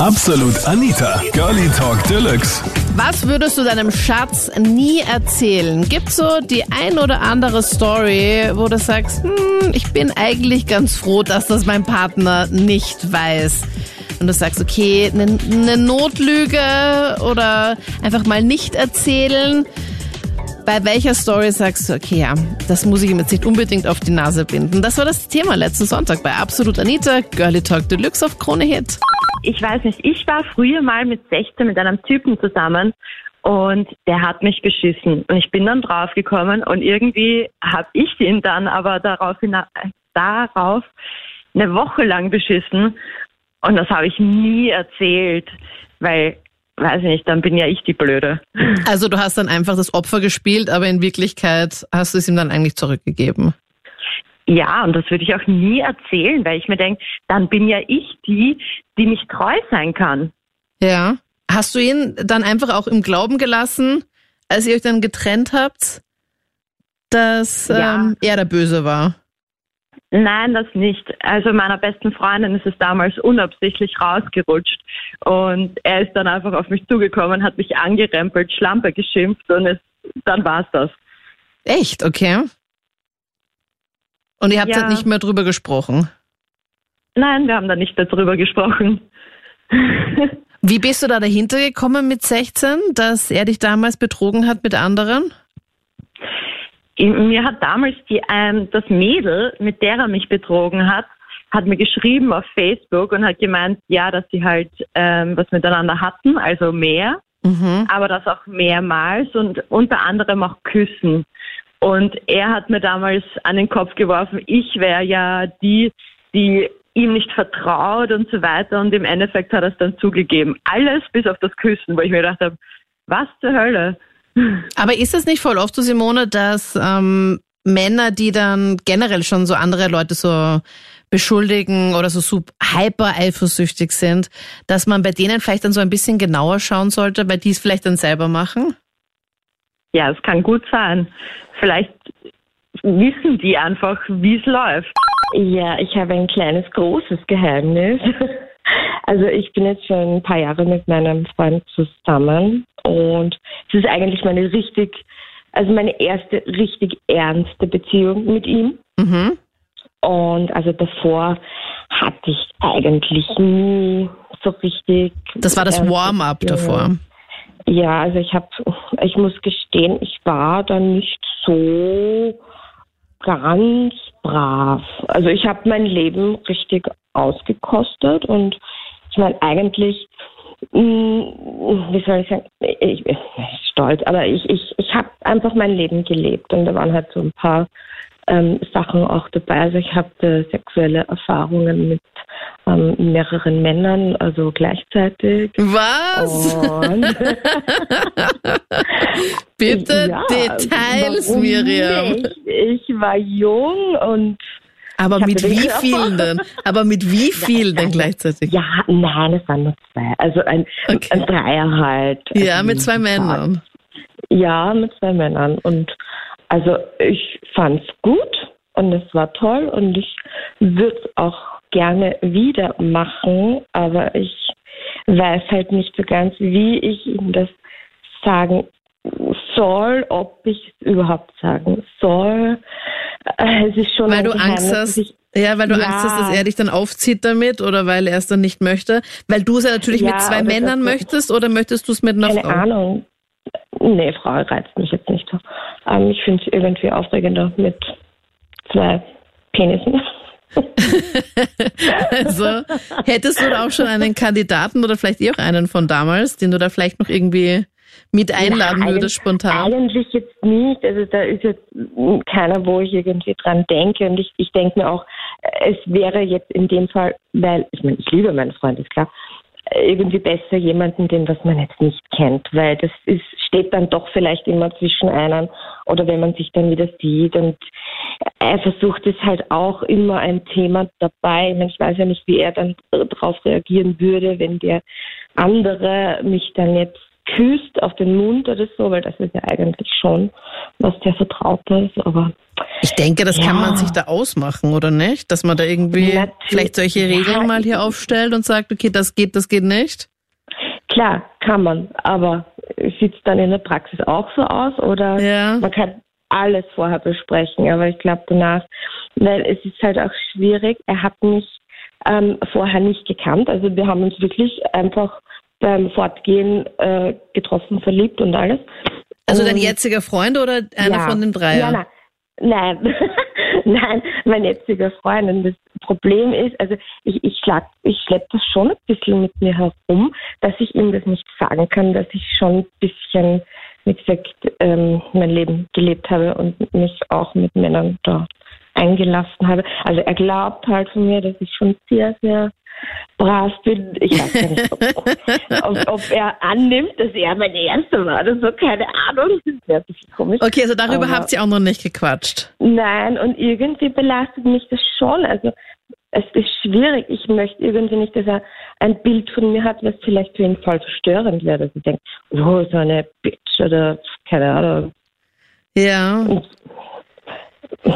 Absolut Anita, Girlie Talk Deluxe. Was würdest du deinem Schatz nie erzählen? Gibt so die ein oder andere Story, wo du sagst, hm, ich bin eigentlich ganz froh, dass das mein Partner nicht weiß. Und du sagst, okay, eine ne Notlüge oder einfach mal nicht erzählen. Bei welcher Story sagst du, okay, ja, das muss ich ihm jetzt nicht unbedingt auf die Nase binden? Das war das Thema letzten Sonntag bei Absolut Anita, Girlie Talk Deluxe auf Krone Hit. Ich weiß nicht, ich war früher mal mit 16 mit einem Typen zusammen und der hat mich geschissen. Und ich bin dann draufgekommen und irgendwie habe ich ihn dann aber darauf, darauf eine Woche lang beschissen und das habe ich nie erzählt, weil weiß ich nicht, dann bin ja ich die Blöde. Also du hast dann einfach das Opfer gespielt, aber in Wirklichkeit hast du es ihm dann eigentlich zurückgegeben. Ja, und das würde ich auch nie erzählen, weil ich mir denke, dann bin ja ich die, die nicht treu sein kann. Ja. Hast du ihn dann einfach auch im Glauben gelassen, als ihr euch dann getrennt habt, dass ja. ähm, er der Böse war? Nein, das nicht. Also meiner besten Freundin ist es damals unabsichtlich rausgerutscht und er ist dann einfach auf mich zugekommen, hat mich angerempelt, Schlampe geschimpft und es, dann war's das. Echt? Okay. Und ihr habt ja. nicht mehr drüber gesprochen? Nein, wir haben da nicht darüber gesprochen. Wie bist du da dahinter gekommen mit 16, dass er dich damals betrogen hat mit anderen? Mir hat damals die, ähm, das Mädel, mit der er mich betrogen hat, hat mir geschrieben auf Facebook und hat gemeint, ja, dass sie halt ähm, was miteinander hatten, also mehr, mhm. aber das auch mehrmals und unter anderem auch Küssen. Und er hat mir damals an den Kopf geworfen, ich wäre ja die, die ihm nicht vertraut und so weiter. Und im Endeffekt hat er es dann zugegeben. Alles bis auf das Küssen, wo ich mir gedacht habe, was zur Hölle? Aber ist es nicht voll oft so, Simone, dass ähm, Männer, die dann generell schon so andere Leute so beschuldigen oder so hyper eifersüchtig sind, dass man bei denen vielleicht dann so ein bisschen genauer schauen sollte, weil die es vielleicht dann selber machen? Ja, es kann gut sein. Vielleicht wissen die einfach, wie es läuft. Ja, ich habe ein kleines, großes Geheimnis. Also ich bin jetzt schon ein paar Jahre mit meinem Freund zusammen und es ist eigentlich meine richtig, also meine erste richtig ernste Beziehung mit ihm. Mhm. Und also davor hatte ich eigentlich nie so richtig. Das war das Warm-up davor. Ja, also ich habe, ich muss gestehen, ich war da nicht so ganz brav. Also ich habe mein Leben richtig ausgekostet und ich meine eigentlich, mh, mm, wie soll ich sagen, ich bin stolz, aber ich, ich, ich habe einfach mein Leben gelebt und da waren halt so ein paar ähm, Sachen auch dabei. Also ich habe sexuelle Erfahrungen mit ähm, mehreren Männern, also gleichzeitig. Was? Bitte ja, Details, Miriam. Ich, ich war jung und aber mit wie vielen denn? Aber mit wie vielen denn gleichzeitig? Ja, nein, es waren nur zwei. Also ein, okay. ein Dreier halt. Ja, also mit zwei Männern. Ja, mit zwei Männern. Und also ich fand's gut und es war toll und ich würde es auch gerne wieder machen, aber ich weiß halt nicht so ganz, wie ich ihm das sagen soll, ob ich es überhaupt sagen soll. Äh, es ist schon weil du Angst hast. Ich, ja, weil du ja. Angst hast, dass er dich dann aufzieht damit oder weil er es dann nicht möchte. Weil du es ja natürlich ja, mit zwei Männern möchtest oder möchtest du es mit einer keine Frau? Keine Ahnung. Nee, Frau reizt mich jetzt nicht. Ähm, ich finde es irgendwie aufregender mit zwei Penissen. also hättest du da auch schon einen Kandidaten oder vielleicht eh auch einen von damals, den du da vielleicht noch irgendwie mit einladen Nein, würdest spontan? Eigentlich jetzt nicht. Also da ist jetzt keiner, wo ich irgendwie dran denke. Und ich, ich denke mir auch, es wäre jetzt in dem Fall, weil, ich meine, ich liebe meinen Freund, ist klar, irgendwie besser jemanden, den was man jetzt nicht kennt, weil das ist, steht dann doch vielleicht immer zwischen einem oder wenn man sich dann wieder sieht. Und er versucht es halt auch immer ein Thema dabei. Ich, ich weiß ja nicht, wie er dann darauf reagieren würde, wenn der andere mich dann jetzt küsst auf den Mund oder so, weil das ist ja eigentlich schon was der Vertraute ist, aber Ich denke, das Ja. kann man sich da ausmachen, oder nicht? Dass man da irgendwie Natürlich. vielleicht solche Regeln Ja. mal hier aufstellt und sagt, okay, das geht, das geht nicht. Klar, kann man, aber sieht es dann in der Praxis auch so aus oder Ja. man kann alles vorher besprechen, aber ich glaube danach, weil es ist halt auch schwierig, er hat mich ähm, vorher nicht gekannt, also wir haben uns wirklich einfach beim Fortgehen äh, getroffen, verliebt und alles. Also dein jetziger Freund oder einer ja. von den drei? Ja, nein. Nein, nein, mein jetziger Freund. Und das Problem ist, also ich, ich, schlag, ich schleppe das schon ein bisschen mit mir herum, dass ich ihm das nicht sagen kann, dass ich schon ein bisschen, wie gesagt, ähm, mein Leben gelebt habe und mich auch mit Männern da eingelassen habe. Also er glaubt halt von mir, dass ich schon sehr, sehr brav bin. Ich weiß gar nicht, ob, ob, ob er annimmt, dass er mein Erster war oder so, keine Ahnung. Das wäre ein bisschen komisch. Okay, also darüber Aber- habt ihr auch noch nicht gequatscht. Nein, und irgendwie belastet mich das schon. Also es ist schwierig. Ich möchte irgendwie nicht, dass er ein Bild von mir hat, was vielleicht für ihn voll verstörend wäre. Dass ich denke, oh, so eine Bitch oder keine Ahnung. Ja. Und,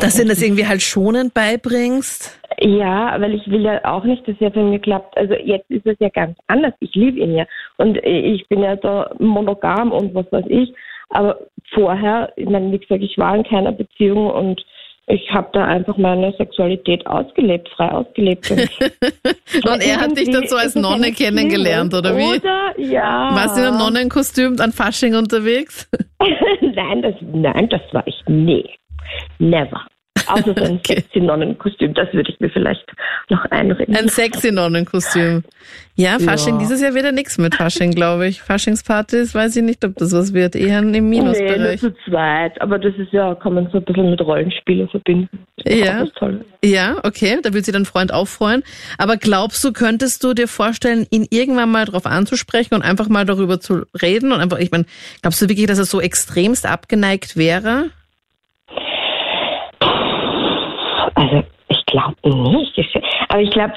Dass du das irgendwie halt schonend beibringst. Ja, weil ich will ja auch nicht, dass er für mich klappt. Also jetzt ist es ja ganz anders. Ich liebe ihn ja. Und ich bin ja da monogam und was weiß ich. Aber vorher, ich meine, wie gesagt, ich war in keiner Beziehung und ich habe da einfach meine Sexualität ausgelebt, frei ausgelebt. Und Und er hat dich dann so als Nonne kennengelernt, oder wie? Oder? Ja. Warst du in einem Nonnenkostüm an Fasching unterwegs? nein, das, nein, das war ich nie. Never. Außer so ein Okay. sexy Nonnenkostüm, das würde ich mir vielleicht noch einreden. Ein sexy Nonnenkostüm. Ja, Fasching, Ja. dieses Jahr wieder nichts mit Fasching, glaube ich. Faschingspartys, weiß ich nicht, ob das was wird. Eher im Nee, nur Minusbereich. zu zweit. Aber das ist ja, kann man so ein bisschen mit Rollenspielen verbinden. Ja. Ja, okay, da würde sich dein Freund auch freuen. Aber glaubst du, könntest du dir vorstellen, ihn irgendwann mal drauf anzusprechen und einfach mal darüber zu reden? Und einfach, ich meine, glaubst du wirklich, dass er so extremst abgeneigt wäre? Also ich glaube nicht. Ich- Aber ich glaube,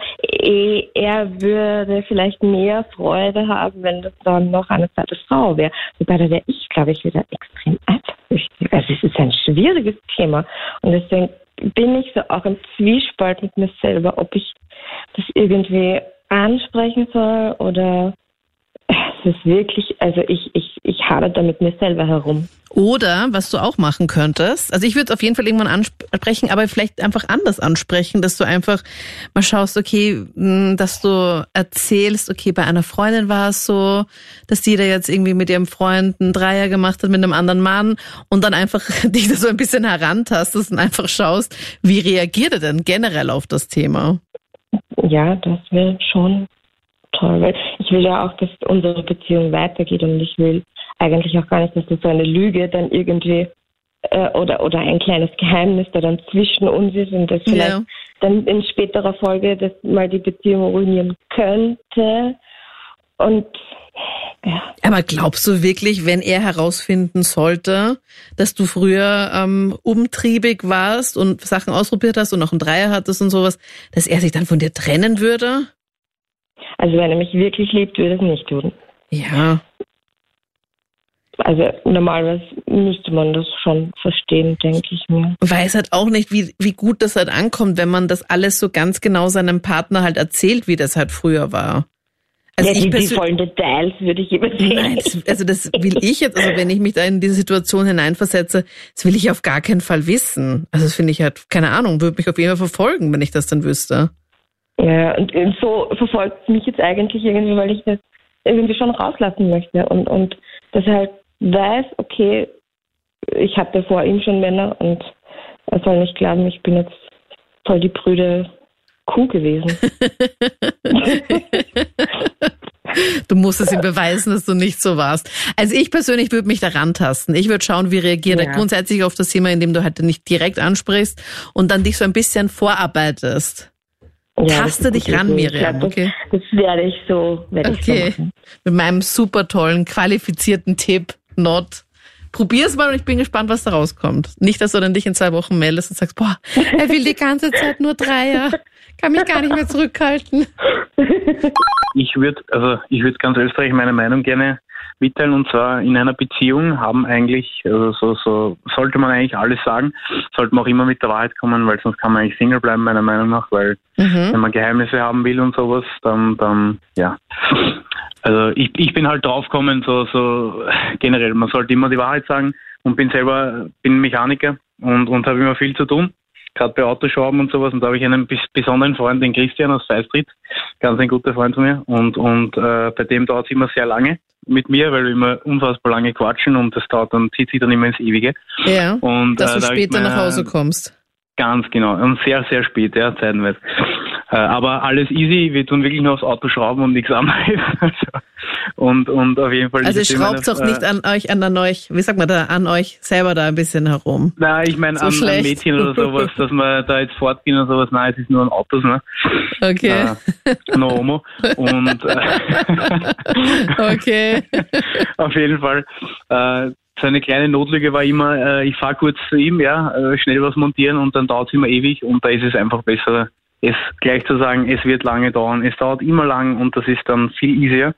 er würde vielleicht mehr Freude haben, wenn das dann noch eine zweite Frau wäre. Wobei da wäre ich, glaube ich, wieder extrem eifersüchtig. Also es ist ein schwieriges Thema. Und deswegen bin ich so auch im Zwiespalt mit mir selber, ob ich das irgendwie ansprechen soll oder es ist wirklich, also ich, ich, ich hadere da mit mir selber herum. Oder, was du auch machen könntest, also ich würde es auf jeden Fall irgendwann ansprechen, aber vielleicht einfach anders ansprechen, dass du einfach mal schaust, okay, mh, dass du erzählst, okay, bei einer Freundin war es so, dass die da jetzt irgendwie mit ihrem Freund einen Dreier gemacht hat mit einem anderen Mann und dann einfach dich da so ein bisschen herantastest und einfach schaust, wie reagiert er denn generell auf das Thema? Ja, das wäre schon toll, weil ich will ja auch, dass unsere Beziehung weitergeht und ich will eigentlich auch gar nicht, dass das so eine Lüge dann irgendwie äh, oder oder ein kleines Geheimnis, da dann zwischen uns ist und das vielleicht Ja. dann in späterer Folge das mal die Beziehung ruinieren könnte. Und ja, Aber glaubst du wirklich, wenn er herausfinden sollte, dass du früher ähm, umtriebig warst und Sachen ausprobiert hast und noch einen Dreier hattest und sowas, dass er sich dann von dir trennen würde? Also wenn er mich wirklich liebt, würde er es nicht tun. Ja. Also normalerweise müsste man das schon verstehen, denke ich mir. Weiß halt auch nicht, wie, wie gut das halt ankommt, wenn man das alles so ganz genau seinem Partner halt erzählt, wie das halt früher war. Also ja, die, die vollen Details würde ich übersehen. Nein, das, also das will ich jetzt, also wenn ich mich da in diese Situation hineinversetze, das will ich auf gar keinen Fall wissen. Also das finde ich halt, keine Ahnung, würde mich auf jeden Fall verfolgen, wenn ich das dann wüsste. Ja, und, und so verfolgt mich jetzt eigentlich irgendwie, weil ich das irgendwie schon rauslassen möchte und, und dass er halt weiß, okay, ich hatte vor ihm schon Männer und er soll nicht glauben, ich bin jetzt voll die prüde Kuh gewesen. Du musst es ihm beweisen, dass du nicht so warst. Also ich persönlich würde mich da rantasten. Ich würde schauen, wie reagiert er Ja. grundsätzlich auf das Thema, indem du halt nicht direkt ansprichst und dann dich so ein bisschen vorarbeitest. Ja, das Taste dich ran, Ich Miriam, glaub, okay? Das, das werde ich so, werde ich so Okay. machen. Mit meinem super tollen, qualifizierten Tipp, not. Probier's mal und ich bin gespannt, was da rauskommt. Nicht, dass du dann dich in zwei Wochen meldest und sagst, boah, er will die ganze Zeit nur Dreier. Kann mich gar nicht mehr zurückhalten. Ich würde, also ich würde ganz Österreich meine Meinung gerne mitteilen. Und zwar in einer Beziehung haben eigentlich, also so, so sollte man eigentlich alles sagen, sollte man auch immer mit der Wahrheit kommen, weil sonst kann man eigentlich Single bleiben, meiner Meinung nach, weil mhm. wenn man Geheimnisse haben will und sowas, dann, dann ja. Also ich, ich bin halt draufgekommen, so, so generell, man sollte immer die Wahrheit sagen und bin selber, bin Mechaniker und, und habe immer viel zu tun gerade bei Autoschrauben und sowas. Und da habe ich einen besonderen Freund, den Christian aus Feistritt, ganz ein guter Freund von mir. Und, und äh, bei dem dauert es immer sehr lange mit mir, weil wir immer unfassbar lange quatschen und das dauert dann, zieht sich dann immer ins Ewige. Ja, und, dass äh, du später nach Hause kommst. Ganz genau. Und sehr, sehr spät, ja, zeitenweise. Äh, aber alles easy, wir tun wirklich nur aufs Auto schrauben und nichts anderes. Und, und auf jeden Fall. Also schraubt doch nicht an euch, an, an euch, wie sagt man da, an euch selber da ein bisschen herum. Nein, ich meine so an, an, Mädchen oder sowas, dass man da jetzt fortgehen und sowas. Nein, es ist nur an Autos, ne? Okay. Äh, no homo. Und äh, okay. auf jeden Fall. Äh, seine kleine Notlüge war immer, äh, ich fahre kurz zu ihm, ja, äh, schnell was montieren und dann dauert es immer ewig und da ist es einfach besser, es gleich zu sagen, es wird lange dauern. Es dauert immer lang und das ist dann viel easier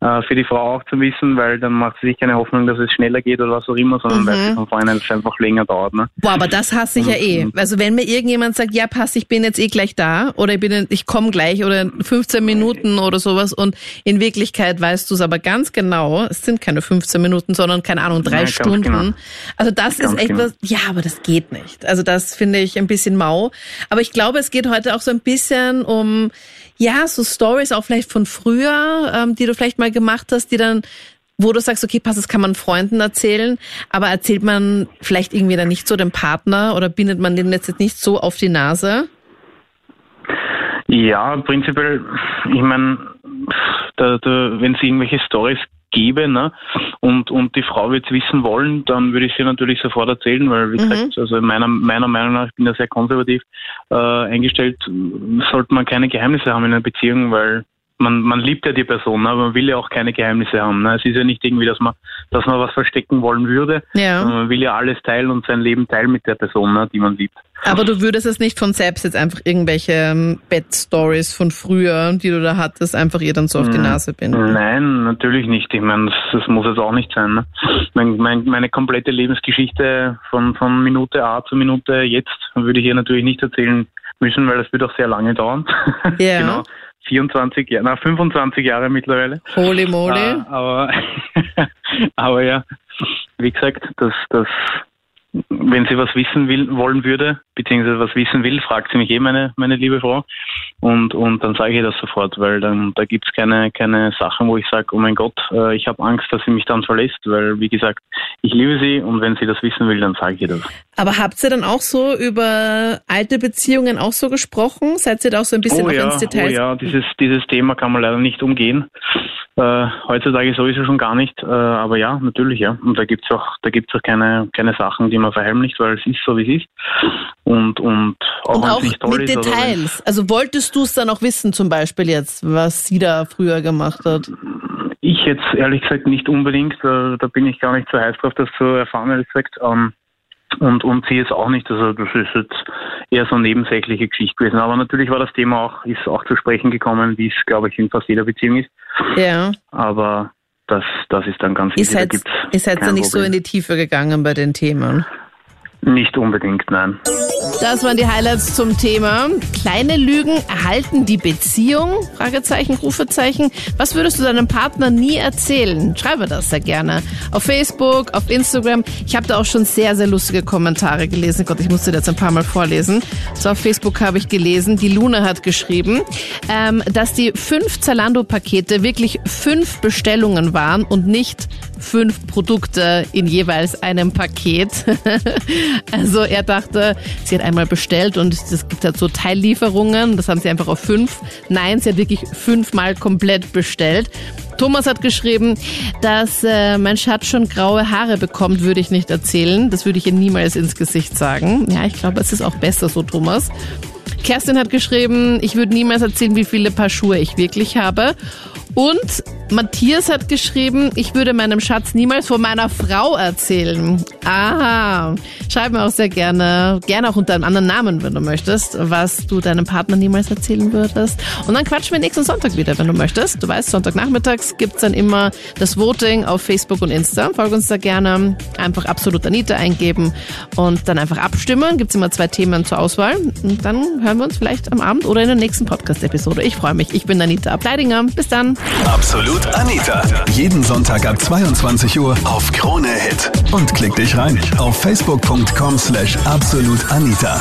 äh, für die Frau auch zu wissen, weil dann macht sie sich keine Hoffnung, dass es schneller geht oder was auch immer, sondern mhm. weiß sie von vornherein, es einfach länger dauert. Ne? Boah, aber das hasse ich ja eh. Also wenn mir irgendjemand sagt, ja pass, ich bin jetzt eh gleich da oder ich bin, ich komme gleich oder 15 Minuten oder sowas und in Wirklichkeit weißt du es aber ganz genau, es sind keine 15 Minuten, sondern keine Ahnung, drei ja, Stunden. Genau. Also das ganz ist echt genau. was, ja, aber das geht nicht. Also das finde ich ein bisschen mau. Aber ich glaube, es geht heute auch so ein bisschen um, ja, so Stories auch vielleicht von früher, ähm, die du vielleicht mal gemacht hast, die dann wo du sagst, okay, pass, das kann man Freunden erzählen, aber erzählt man vielleicht irgendwie dann nicht so dem Partner oder bindet man den jetzt nicht so auf die Nase? Ja, prinzipiell, ich meine, wenn es irgendwelche Stories gebe ne, und, und die Frau wird es wissen wollen, dann würde ich sie natürlich sofort erzählen, weil wie mhm. gesagt, also meiner, meiner Meinung nach, ich bin da sehr konservativ äh, eingestellt, sollte man keine Geheimnisse haben in einer Beziehung, weil man, man liebt ja die Person, ne? aber man will ja auch keine Geheimnisse haben. Ne? Es ist ja nicht irgendwie, dass man, dass man was verstecken wollen würde. Ja. Man will ja alles teilen und sein Leben teilen mit der Person, ne? die man liebt. Aber du würdest es nicht von selbst jetzt einfach irgendwelche ähm, Bed-Stories von früher, die du da hattest, einfach ihr dann so auf die hm. Nase binden? Nein, natürlich nicht. Ich meine, das, das muss jetzt auch nicht sein. Ne? Mein, mein, meine komplette Lebensgeschichte von, von Minute A zu Minute jetzt würde ich hier natürlich nicht erzählen müssen, weil das wird auch sehr lange dauern. Ja. genau. 24 Jahre, na 25 Jahre mittlerweile. Holy moly. Äh, aber, aber ja, wie gesagt, das, das wenn sie was wissen will, wollen würde, beziehungsweise was wissen will, fragt sie mich eh, meine, meine liebe Frau. Und, und dann sage ich das sofort, weil dann da gibt's keine, keine Sachen, wo ich sage, oh mein Gott, äh, ich habe Angst, dass sie mich dann verlässt, weil wie gesagt, ich liebe sie und wenn sie das wissen will, dann sage ich das. Aber habt ihr dann auch so über alte Beziehungen auch so gesprochen? Seid ihr da auch so ein bisschen oh, ja, ins Detail? Oh ja, dieses, dieses Thema kann man leider nicht umgehen. Äh, heutzutage sowieso schon gar nicht, äh, aber ja, natürlich, ja. Und da gibt's auch, da gibt's auch keine, keine Sachen, die man verheimlicht, weil es ist so, wie es ist. Und, und auch, und auch nicht toll mit ist, Details. Also wolltest du es dann auch wissen, zum Beispiel jetzt, was sie da früher gemacht hat? Ich jetzt ehrlich gesagt nicht unbedingt, äh, da bin ich gar nicht so heiß drauf, das zu erfahren, ehrlich gesagt. Ähm, und, und sie jetzt auch nicht. Also das ist jetzt eher so eine nebensächliche Geschichte gewesen. Aber natürlich war das Thema auch, ist auch zu sprechen gekommen, wie es, glaube ich, in fast jeder Beziehung ist. Ja. Aber das, das ist dann ganz wichtig. Ihr seid, ihr seid da nicht Problem. so in die Tiefe gegangen bei den Themen. Nicht unbedingt, nein. Das waren die Highlights zum Thema. Kleine Lügen erhalten die Beziehung? Fragezeichen, Rufezeichen. Was würdest du deinem Partner nie erzählen? Schreibe das sehr gerne. Auf Facebook, auf Instagram. Ich habe da auch schon sehr, sehr lustige Kommentare gelesen. Gott, ich musste das ein paar Mal vorlesen. So auf Facebook habe ich gelesen, die Luna hat geschrieben, ähm, dass die fünf Zalando-Pakete wirklich fünf Bestellungen waren und nicht fünf Produkte in jeweils einem Paket. also er dachte, sie hat einmal bestellt und es gibt halt so Teillieferungen. Das haben sie einfach auf fünf. Nein, sie hat wirklich fünfmal komplett bestellt. Thomas hat geschrieben, dass äh, mein Schatz schon graue Haare bekommt, würde ich nicht erzählen. Das würde ich ihr niemals ins Gesicht sagen. Ja, ich glaube, es ist auch besser so, Thomas. Kerstin hat geschrieben, ich würde niemals erzählen, wie viele Paar Schuhe ich wirklich habe. Und Matthias hat geschrieben, ich würde meinem Schatz niemals von meiner Frau erzählen. Aha. Schreib mir auch sehr gerne, gerne auch unter einem anderen Namen, wenn du möchtest, was du deinem Partner niemals erzählen würdest. Und dann quatschen wir nächsten Sonntag wieder, wenn du möchtest. Du weißt, Sonntagnachmittags gibt's dann immer das Voting auf Facebook und Insta. Folge uns da gerne. Einfach absolut Anita eingeben und dann einfach abstimmen. Gibt's immer zwei Themen zur Auswahl. Und dann hören wir uns vielleicht am Abend oder in der nächsten Podcast-Episode. Ich freue mich. Ich bin Anita Ableidinger. Bis dann. Absolut Anita. Jeden Sonntag ab 22 Uhr auf Krone Hit. Und klick dich rein auf facebook.com slash absolutanita.